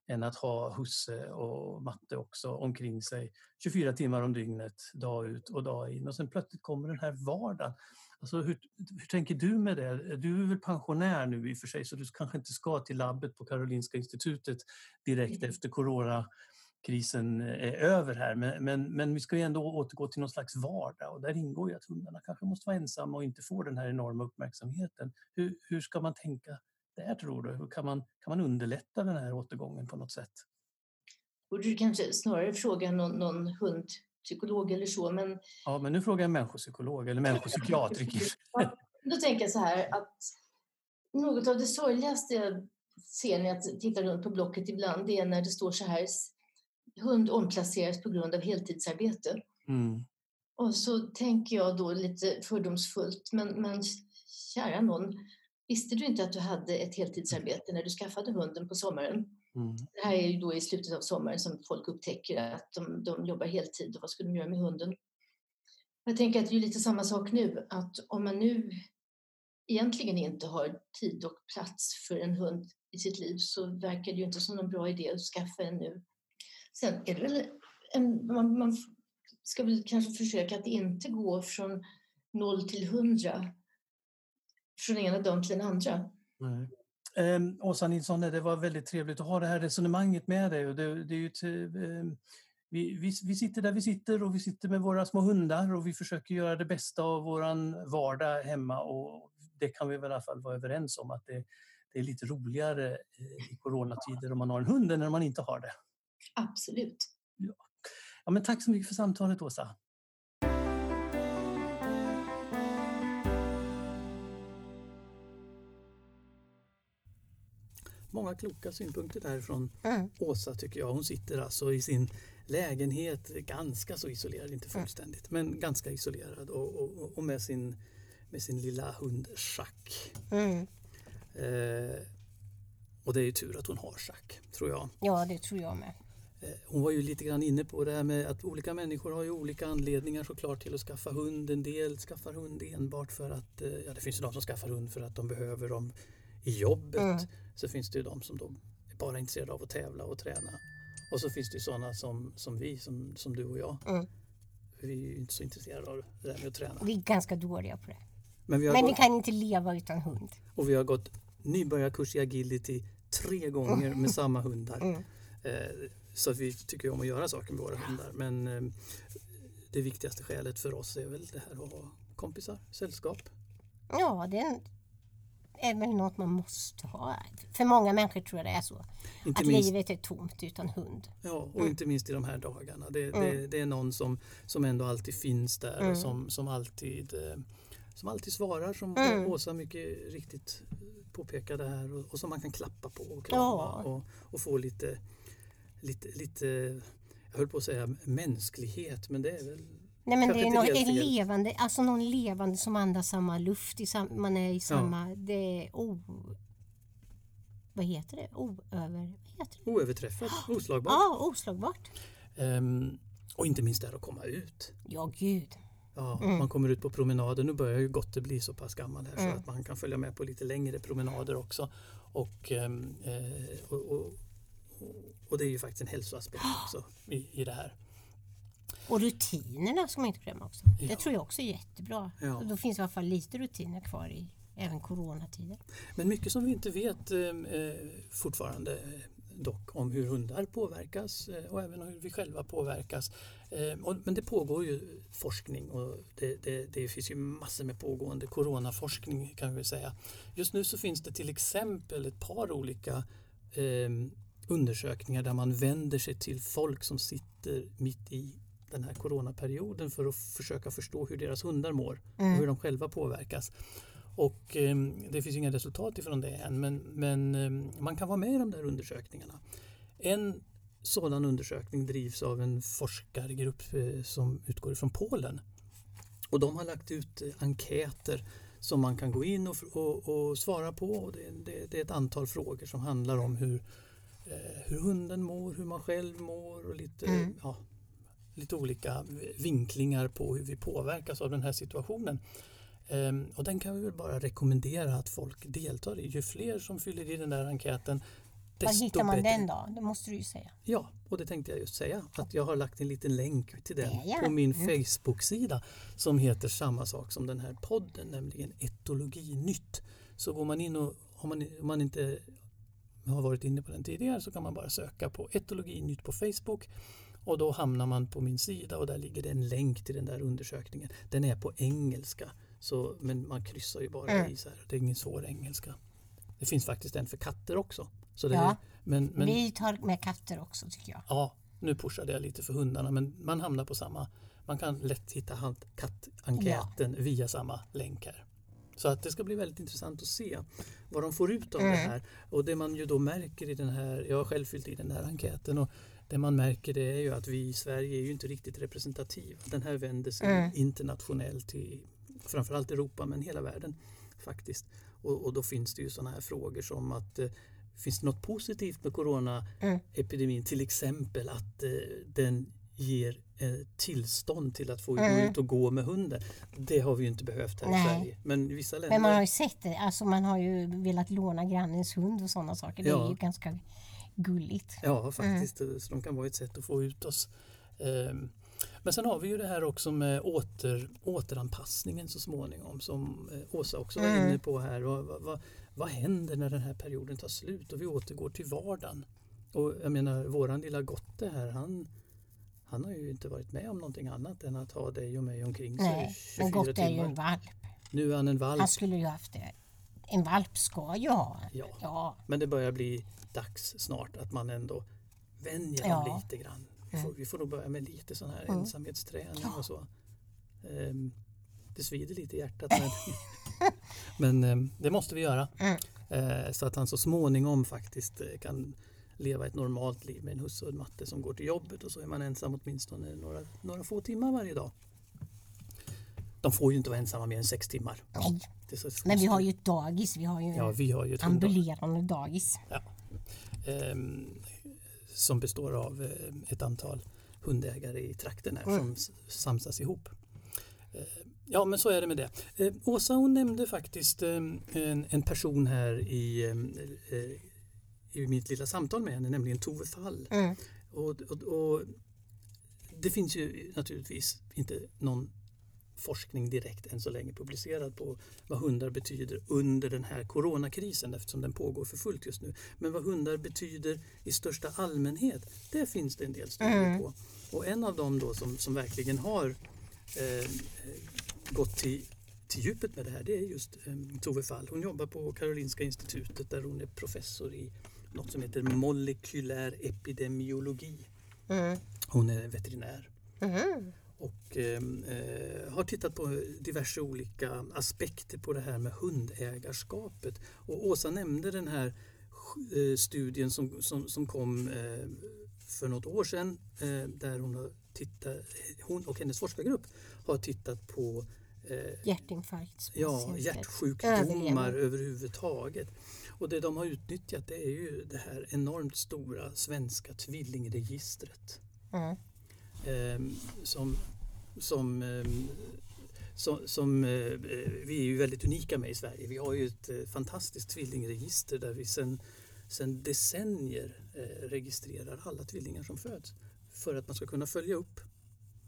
än att ha husse och matte också omkring sig 24 timmar om dygnet, dag ut och dag in. Och sen plötsligt kommer den här vardagen. Alltså hur, hur tänker du med det? Du är väl pensionär nu i och för sig så du kanske inte ska till labbet på Karolinska institutet direkt Mm. efter coronakrisen är över här. Men, men, men vi ska ju ändå återgå till någon slags vardag och där ingår ju att hundarna kanske måste vara ensamma och inte få den här enorma uppmärksamheten. Hur, hur ska man tänka där tror du? Hur kan man, kan man underlätta den här återgången på något sätt? Borde du kanske snarare fråga någon, någon hundpsykolog eller så, men Ja, men nu frågar jag en människopsykolog eller människopsykiatriker. Ja, Då tänker jag så här att något av det sorgligaste jag ser när jag tittar runt på Blocket ibland det är när det står så här hund omplaceras på grund av heltidsarbete. Mm. Och så tänker jag då lite fördomsfullt, men, men kära någon, visste du inte att du hade ett heltidsarbete när du skaffade hunden på sommaren? Mm. Det här är ju då i slutet av sommaren som folk upptäcker att de, de jobbar heltid och vad ska de göra med hunden? Jag tänker att det är lite samma sak nu, att om man nu egentligen inte har tid och plats för en hund i sitt liv så verkar det ju inte som någon bra idé att skaffa en nu. Sen är det väl en, man, man ska väl kanske försöka att inte gå från noll till hundra från ena dagen till den andra. Nej. Eh, Åsa Nilsson, det var väldigt trevligt att ha det här resonemanget med dig. Och det, det är ju ett, eh, vi, vi, vi, sitter där vi sitter och vi sitter med våra små hundar och vi försöker göra det bästa av våran vardag hemma och det kan vi väl i alla fall vara överens om att det, det är lite roligare eh, i coronatider om man har en hund än när man inte har det. Absolut. Ja. Ja, men tack så mycket för samtalet Åsa. Många kloka synpunkter därifrån mm. Åsa tycker jag. Hon sitter alltså i sin lägenhet ganska så isolerad, inte fullständigt, mm. men ganska isolerad och, och, och, med, sin, med sin lilla hund Schack. Mm. Eh, och det är ju tur att hon har Schack, tror jag. Ja, det tror jag med. Eh, hon var ju lite grann inne på det här med att olika människor har ju olika anledningar såklart till att skaffa hund. En del skaffar hund enbart för att, eh, ja det finns ju de som skaffar hund för att de behöver dem i jobbet. Mm. Så finns det ju de som då är bara intresserade av att tävla och träna. Och så finns det ju sådana som, som vi, som, som du och jag. Mm. Vi är ju inte så intresserade av det där med att träna. Vi är ganska dåliga på det. Men vi, Men gått, vi kan inte leva utan hund. Och vi har gått nybörjarkurs i agility tre gånger mm. med samma hundar. Mm. Eh, så vi tycker om att göra saker med våra hundar. Men eh, det viktigaste skälet för oss är väl det här att ha kompisar, sällskap. Ja, det är, är väl något man måste ha. För många människor tror jag det är så. Inte att minst, livet är tomt utan hund. Ja, och mm. inte minst i de här dagarna. Det, mm. det, det, är någon som, som ändå alltid finns där mm. och som, som, alltid, eh, som alltid svarar som mm. Åsa mycket riktigt påpekade här och, och som man kan klappa på och krama ja. och, och få lite lite, lite, jag höll på att säga mänsklighet, men det är väl Nej men det är något levande, alltså någon levande som andas samma luft, i sam, man är i samma, ja. det är o... Vad heter det? Oöver, vad heter det? Oöverträffat, oslagbart. Ja, oslagbart. Um, och inte minst där att komma ut. Ja, gud. Ja, mm. Man kommer ut på promenader. Nu börjar ju Gotte bli så pass gammal här mm. så att man kan följa med på lite längre promenader också. Och, um, och, och och det är ju faktiskt en hälsoaspekt också i, i det här. Och rutinerna ska man inte glömma också. Ja. Det tror jag också är jättebra. Ja. Då finns i alla fall lite rutiner kvar i även coronatider. Men mycket som vi inte vet eh, eh fortfarande eh, dock om hur hundar påverkas eh, och även hur vi själva påverkas. Eh, och, men det pågår ju forskning och det, det, det, finns ju massor med pågående coronaforskning kan vi säga. Just nu så finns det till exempel ett par olika eh, undersökningar där man vänder sig till folk som sitter mitt i den här coronaperioden för att försöka förstå hur deras hundar mår mm. och hur de själva påverkas. Och eh, det finns inga resultat ifrån det än men, men eh, man kan vara med i de där undersökningarna. En sådan undersökning drivs av en forskargrupp eh, som utgår från Polen. Och de har lagt ut eh, enkäter som man kan gå in och, och, och svara på. Och det, det, det, är ett antal frågor som handlar om hur, Eh, hur hunden mår, hur man själv mår och lite, mm. ja, lite olika vinklingar på hur vi påverkas av den här situationen. Ehm, och den kan vi väl bara rekommendera att folk deltar i. Ju fler som fyller i den där enkäten var hittar man bättre. den då? Det måste du ju säga. Ja, och det tänkte jag just säga. Att jag har lagt en liten länk till den på min mm. Facebook-sida som heter samma sak som den här podden, nämligen Etologi Nytt. Så går man in och om man, om man inte har varit inne på den tidigare så kan man bara söka på etologi nytt på Facebook och då hamnar man på min sida och där ligger det en länk till den där undersökningen. Den är på engelska så, men man kryssar ju bara mm. i så här. Det är ingen svår engelska. Det finns faktiskt en för katter också. Så det ja, är, men, men, vi tar med katter också tycker jag. Ja, nu pushade jag lite för hundarna men man hamnar på samma. Man kan lätt hitta kattenkäten ja. via samma länk här. Så att det ska bli väldigt intressant att se vad de får ut av mm. det här. Och det man ju då märker i den här, jag har själv fyllt i den här enkäten och det man märker det är ju att vi i Sverige är ju inte riktigt representativa. Den här vänder sig mm. internationellt till framförallt Europa men hela världen faktiskt. Och, och då finns det ju sådana här frågor som att eh, Finns det något positivt med coronaepidemin? Mm. Till exempel att eh, den ger eh, tillstånd till att få mm. gå ut och gå med hunden. Det har vi ju inte behövt här Nej. i Sverige. Men vissa länder... Men man har ju sett det. Alltså man har ju velat låna grannens hund och sådana saker. Det ja. är ju ganska gulligt. Ja, faktiskt. Mm. Så de kan vara ett sätt att få ut oss. Um, men sen har vi ju det här också med åter, återanpassningen så småningom som eh, Åsa också var mm. inne på här. Vad, vad, vad händer när den här perioden tar slut och vi återgår till vardagen? Och jag menar, våran lilla Gotte här, han, han har ju inte varit med om någonting annat än att ha dig och mig omkring sig Nej, 24 men Gotte är ju en valp. Nu är han en valp. Han skulle ju haft det. En valp ska ju ha. Ja. Ja. Men det börjar bli dags snart att man ändå vänjer Ja. dem lite grann. Vi får, vi får nog börja med lite sån här Mm. ensamhetsträning Ja. och så. Ehm, det svider lite i hjärtat men, men ehm, det måste vi göra. Mm. Eh, så att han så småningom faktiskt eh, kan leva ett normalt liv med en husse och en matte som går till jobbet och så är man ensam åtminstone några, några få timmar varje dag. De får ju inte vara ensamma mer än sex timmar. Nej, men vi har ju ett dagis. Vi har ju Ja, vi har ju ett ambulerande dagis. ehm, som består av eh, ett antal hundägare i trakten här Mm. som samsas ihop. Eh, Ja men så är det med det. Eh, Åsa hon nämnde faktiskt eh, en, en person här i, eh, i mitt lilla samtal med henne, nämligen Tove Fall. Mm. Och, och, och det finns ju naturligtvis inte någon forskning direkt än så länge publicerad på vad hundar betyder under den här coronakrisen eftersom den pågår för fullt just nu. Men vad hundar betyder i största allmänhet, det finns det en del studier Mm. på. Och en av dem då som, som verkligen har eh, gått till, till djupet med det här det är just eh, Tove Fall. Hon jobbar på Karolinska institutet där hon är professor i något som heter molekylär epidemiologi. Mm. Hon är veterinär Mhm. och eh, eh, har tittat på diverse olika aspekter på det här med hundägarskapet. Och Åsa nämnde den här eh, studien som, som, som kom eh, för något år sedan eh, där hon, har tittat, hon och hennes forskargrupp har tittat på eh, Hjärtinfarkt. Ja, hjärtsjukdomar överhuvudtaget. Och det de har utnyttjat det är ju det här enormt stora svenska tvillingregistret. Mm. Ehm, som som, ehm, som, som eh, vi är ju väldigt unika med i Sverige. Vi har ju ett eh, fantastiskt tvillingregister där vi sedan sen decennier eh, registrerar alla tvillingar som föds. För att man ska kunna följa upp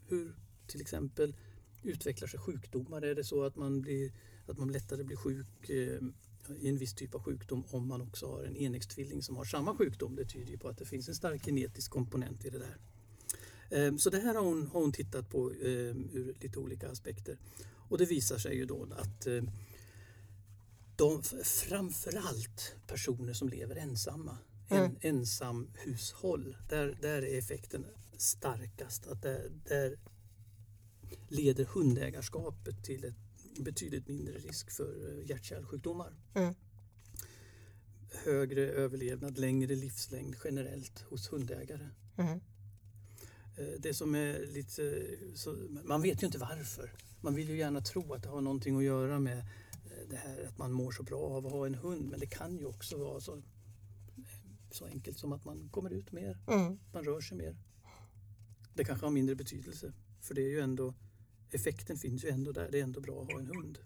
hur till exempel utvecklar sig sjukdomar. Är det så att man, blir, att man lättare blir sjuk eh, i en viss typ av sjukdom om man också har en enäggstvilling som har samma sjukdom? Det tyder ju på att det finns en stark genetisk komponent i det där. Eh, Så det här har hon, har hon tittat på eh, ur lite olika aspekter. Och det visar sig ju då att eh, de, framförallt personer som lever ensamma, en, Mm. ensam hushåll, där, där är effekten starkast. Att där, där leder hundägarskapet till ett betydligt mindre risk för eh, hjärt-kärlsjukdomar. Mm. Högre överlevnad, längre livslängd generellt hos hundägare. Mm. Eh, Det som är lite, så, man vet ju inte varför. Man vill ju gärna tro att det har någonting att göra med eh, det här att man mår så bra av att ha en hund. Men det kan ju också vara så, så enkelt som att man kommer ut mer, Mm. man rör sig mer. Det kanske har mindre betydelse. För det är ju ändå, effekten finns ju ändå där. Det är ändå bra att ha en hund.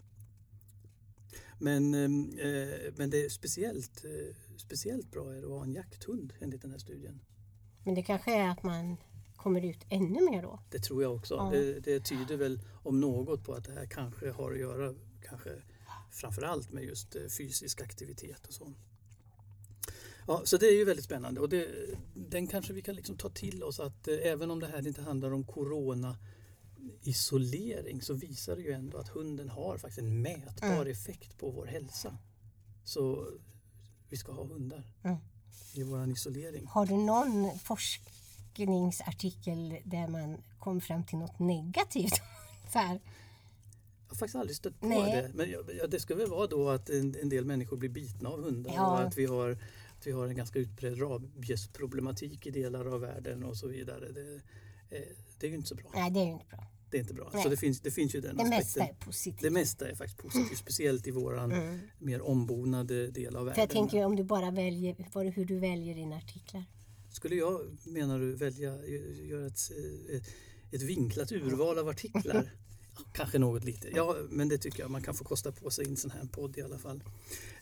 Men, eh, men det är speciellt, eh, speciellt bra är att ha en jakthund enligt den här studien. Men det kanske är att man kommer ut ännu mer då. Det tror jag också. Ja. Det, det tyder väl om något på att det här kanske har att göra kanske framförallt med just eh, fysisk aktivitet och så. Ja, så det är ju väldigt spännande och det, den kanske vi kan liksom ta till oss att även om det här inte handlar om corona isolering så visar det ju ändå att hunden har faktiskt en mätbar Mm. effekt på vår hälsa. Så vi ska ha hundar Mm. i våran isolering. Har du någon forskningsartikel där man kom fram till något negativt? Så här. Jag har faktiskt aldrig stött på Nej. det. Men ja, det ska väl vara då att en, en del människor blir bitna av hundar Ja. och att vi har, att vi har en ganska utbredd rabiesproblematik i delar av världen och så vidare. Det, eh, det är ju inte så bra. Nej, det är ju inte bra. Det är inte bra. Nej. Så det finns, det finns ju den Det mesta aspekten. är positivt. Det mesta är faktiskt positivt, speciellt i våran Mm. mer ombonade del av För världen. jag tänker om du bara väljer hur du väljer dina artiklar. Skulle jag, menar du, välja göra ett, eh, ett vinklat urval av artiklar? Kanske något lite, ja men det tycker jag man kan få kosta på sig i en sån här podd i alla fall.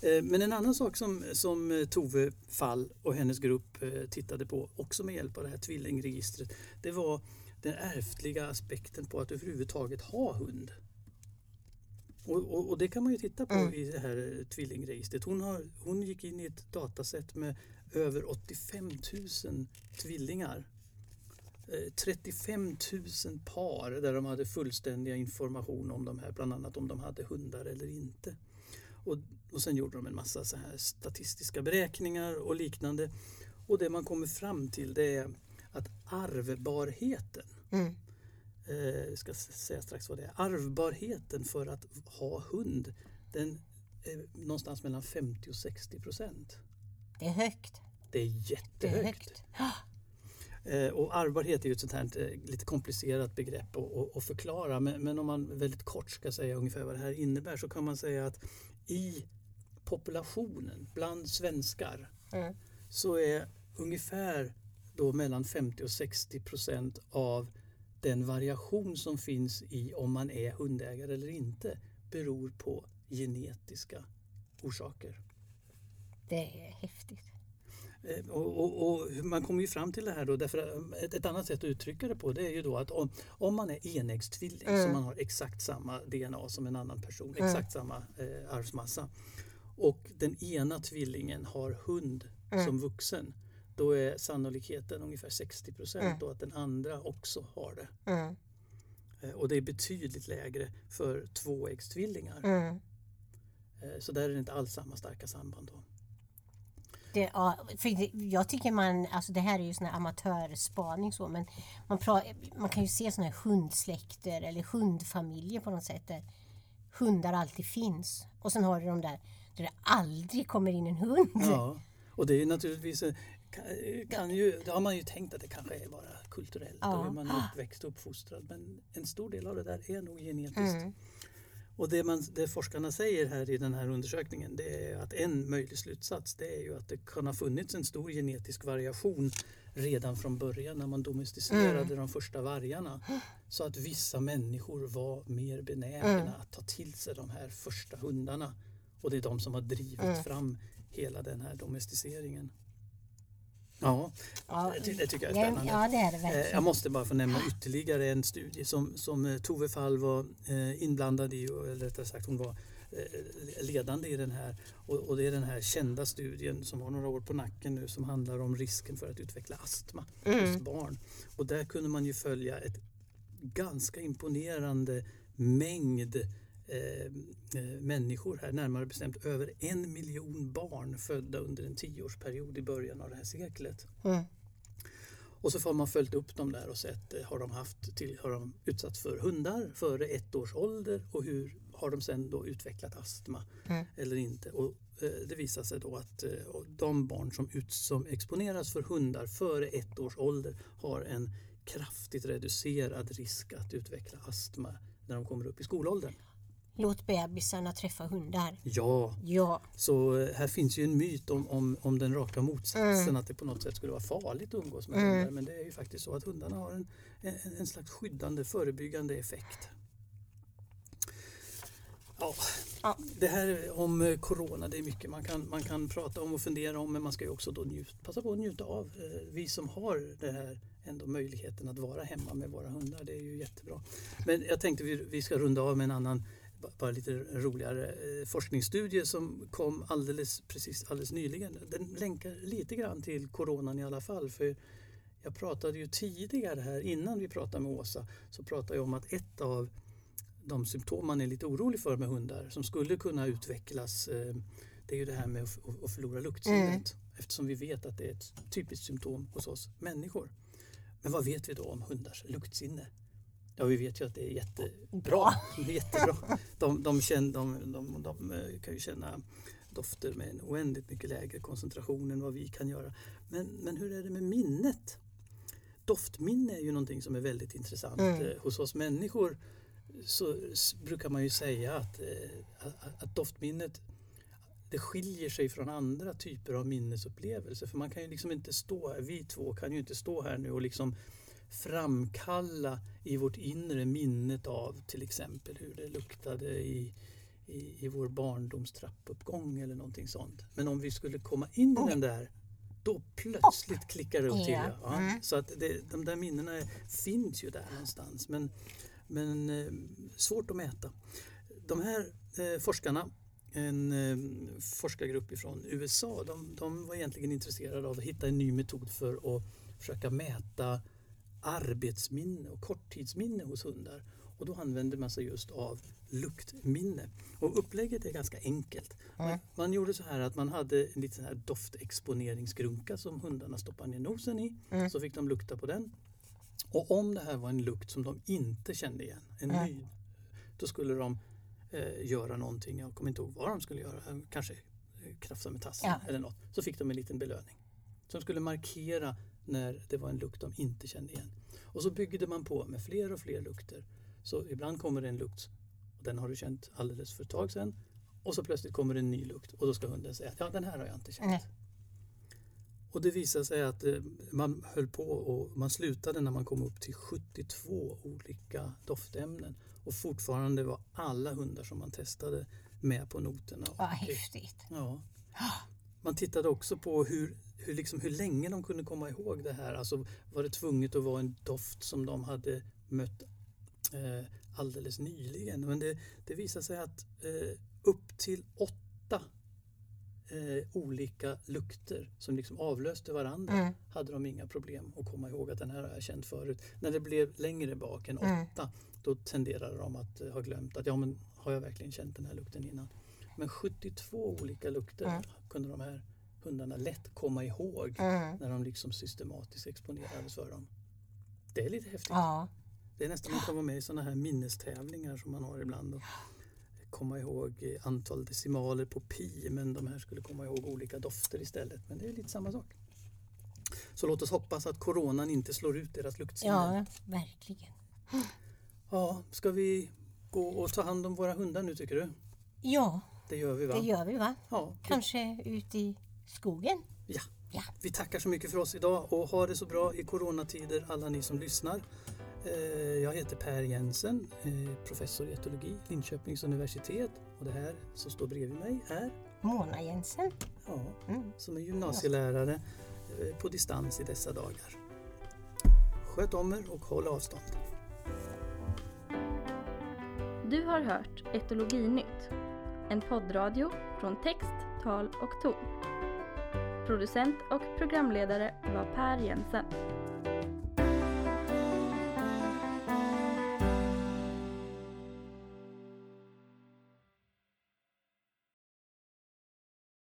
Eh, Men en annan sak som, som eh, Tove Fall och hennes grupp tittade på, också med hjälp av det här tvillingregistret, det var den ärftliga aspekten på att överhuvudtaget ha hund. Och, och, och, det kan man ju titta på Mm. i det här eh, tvillingregistret. Hon, har, hon gick in i ett dataset med över 85 000 tvillingar. Eh, 35 000 par där de hade fullständiga information om de här, bland annat om de hade hundar eller inte. Och, och sen gjorde de en massa så här statistiska beräkningar och liknande. Och det man kommer fram till det är att arvbarheten Mm. eh, ska säga strax vad det är. Arvbarheten för att ha hund den är någonstans mellan 50 och 60 procent. Det är högt. Det är Det är jättehögt. högt. Eh, och arvbarhet är ju ett sånt här eh, lite komplicerat begrepp att förklara. Men, men om man väldigt kort ska säga ungefär vad det här innebär så kan man säga att i populationen bland svenskar Mm. så är ungefär då mellan 50 och 60 procent av den variation som finns i om man är hundägare eller inte beror på genetiska orsaker. Det är häftigt. Eh, Och, och, och man kommer ju fram till det här då därför att ett, ett annat sätt att uttrycka det på det är ju då att om, om man är enäggstvilling Mm. så man har exakt samma DNA som en annan person, Mm. exakt samma eh, arvsmassa och den ena tvillingen har hund Mm. som vuxen då är sannolikheten ungefär 60 procent Mm. då att den andra också har det. Mm. Eh, Och det är betydligt lägre för tvåäggstvillingar. Mm. Eh, Så där är det inte alls samma starka samband. Då. Det, ja, för jag tycker man, alltså det här är ju sån här amatörspaning så, men man, pra, man kan ju se såna här hundsläkter eller hundfamiljer på något sätt där hundar alltid finns. Och sen har du de där där det aldrig kommer in en hund. Ja, och det är naturligtvis kan, ju, det har man ju tänkt att det kanske är bara kulturellt Ja. och hur man är uppväxt och uppfostrad men en stor del av det där är nog genetiskt. Mm. Och det, man, det forskarna säger här i den här undersökningen det är att en möjlig slutsats det är ju att det kan ha funnits en stor genetisk variation redan från början när man domesticerade Mm. de första vargarna. Så att vissa människor var mer benägna Mm. att ta till sig de här första hundarna. Och det är de som har drivit Mm. fram hela den här domesticeringen. Ja, Ja, det, det tycker jag är spännande. ja, det är det Eh, verkligen. Jag måste bara få nämna ytterligare en studie som, som eh, Tove Fall var eh, inblandad i, eller rättare sagt hon var ledande i den här. Och, och det är den här kända studien som har några år på nacken nu som handlar om risken för att utveckla astma hos Mm. barn. Och där kunde man ju följa ett ganska imponerande mängd eh, eh, människor här, närmare bestämt över en miljon barn födda under en tioårsperiod i början av det här seklet. Mm. Och så får man följt upp dem där och sett, eh, har de, haft till, har de utsatts för hundar före ett års ålder och hur har de sen då utvecklat astma Mm. eller inte. Och eh, det visar sig då att eh, de barn som, ut, som exponeras för hundar före ett års ålder har en kraftigt reducerad risk att utveckla astma när de kommer upp i skolåldern. Låt bebisarna träffa hundar. Ja, Ja, så eh, här finns ju en myt om, om, om den raka motsatsen, Mm. att det på något sätt skulle vara farligt att umgås med Mm. hundar. Men det är ju faktiskt så att hundarna har en, en, en slags skyddande, förebyggande effekt. Ja, Ja. Det här om eh, corona, det är mycket man kan, man kan prata om och fundera om men man ska ju också då njut, passa på att njuta av. Eh, Vi som har det här ändå möjligheten att vara hemma med våra hundar, det är ju jättebra. Men jag tänkte vi, vi ska runda av med en annan bara lite roligare eh, forskningsstudie som kom alldeles, precis alldeles nyligen. Den länkar lite grann till coronan i alla fall. För jag pratade ju tidigare här, innan vi pratade med Åsa, så pratade jag om att ett av de symptom man är lite orolig för med hundar som skulle kunna utvecklas eh, det är ju det här med att, förlora luktsinnet. Eftersom vi vet att det är ett typiskt symptom hos oss människor. Men vad vet vi då om hundars luktsinne? Ja, vi vet ju att det är jättebra. Bra. Det är jättebra. De, de, känner, de, de, de eh, kan ju känna dofter med en oändligt mycket lägre koncentration än vad vi kan göra. Men, men hur är det med minnet? Doftminne är ju någonting som är väldigt intressant. Mm. Eh, Hos oss människor så brukar man ju säga att, eh, att, att doftminnet det skiljer sig från andra typer av minnesupplevelser. För man kan ju liksom inte stå här, vi två kan ju inte stå här nu och liksom framkalla i vårt inre minnet av till exempel hur det luktade i, i, i vår barndomstrappuppgång eller någonting sånt. Men om vi skulle komma in i Oj. den där då plötsligt klickar det upp till. Ja. Ja. Ja. Mm. Så att det, de där minnena finns ju där någonstans men, men eh, svårt att mäta. de här eh, forskarna, en eh, forskargrupp från USA, de, de var egentligen intresserade av att hitta en ny metod för att försöka mäta arbetsminne och korttidsminne hos hundar. Och då använde man sig just av luktminne. Och upplägget är ganska enkelt. Man, man gjorde så här att man hade en liten här doftexponeringsgrunka som hundarna stoppade ner nosen i. Så fick de lukta på den. Och om det här var en lukt som de inte kände igen, en ny, då skulle de eh, göra någonting. Jag kommer inte ihåg vad de skulle göra. Kanske eh, krafsa med tassen Ja. eller något. Så fick de en liten belöning. Som skulle markera när det var en lukt de inte kände igen. Och så byggde man på med fler och fler lukter. Så ibland kommer det en lukt och den har du känt alldeles för ett tag sedan. Och så plötsligt kommer det en ny lukt och då ska hunden säga ja den här har jag inte känt. Nej. Och det visade sig att eh, man höll på och man slutade när man kom upp till 72 olika doftämnen. Och fortfarande var alla hundar som man testade med på noterna. Vad häftigt. Ja. Man tittade också på hur, hur, liksom, hur länge de kunde komma ihåg det här. Alltså var det tvunget att vara en doft som de hade mött eh, alldeles nyligen. Men det, det visade sig att eh, upp till åtta eh, olika lukter som liksom avlöste varandra Mm. hade de inga problem att komma ihåg att den här har jag känt förut. När det blev längre bak än Mm. åtta då tenderade de att eh, ha glömt att ja men har jag verkligen känt den här lukten innan? Men 72 olika lukter Mm. kunde de här hundarna lätt komma ihåg Mm. när de liksom systematiskt exponerades för dem. Det är lite häftigt. Ja. Det är nästan man kan vara med i sådana här minnestävlingar som man har ibland. Och komma ihåg antal decimaler på pi men de här skulle komma ihåg olika dofter istället. Men det är lite samma sak. Så låt oss hoppas att coronan inte slår ut deras luktsinne. ja, verkligen. Ja, ska vi gå och ta hand om våra hundar nu tycker du? Ja, Det gör vi va? det gör vi va? Ja, Kanske ut i skogen? ja. Ja. vi tackar så mycket för oss idag och ha det så bra i coronatider alla ni som lyssnar. Eh, Jag heter Per Jensen, eh, professor i etologi, Linköpings universitet och det här som står bredvid mig är Mona Jensen? ja, Mm. som är gymnasielärare eh, på distans i dessa dagar. Sköt om er och håll avstånd. Du har hört Etologinytt, en poddradio från text, tal och ton. Producent och programledare var Per Jensen.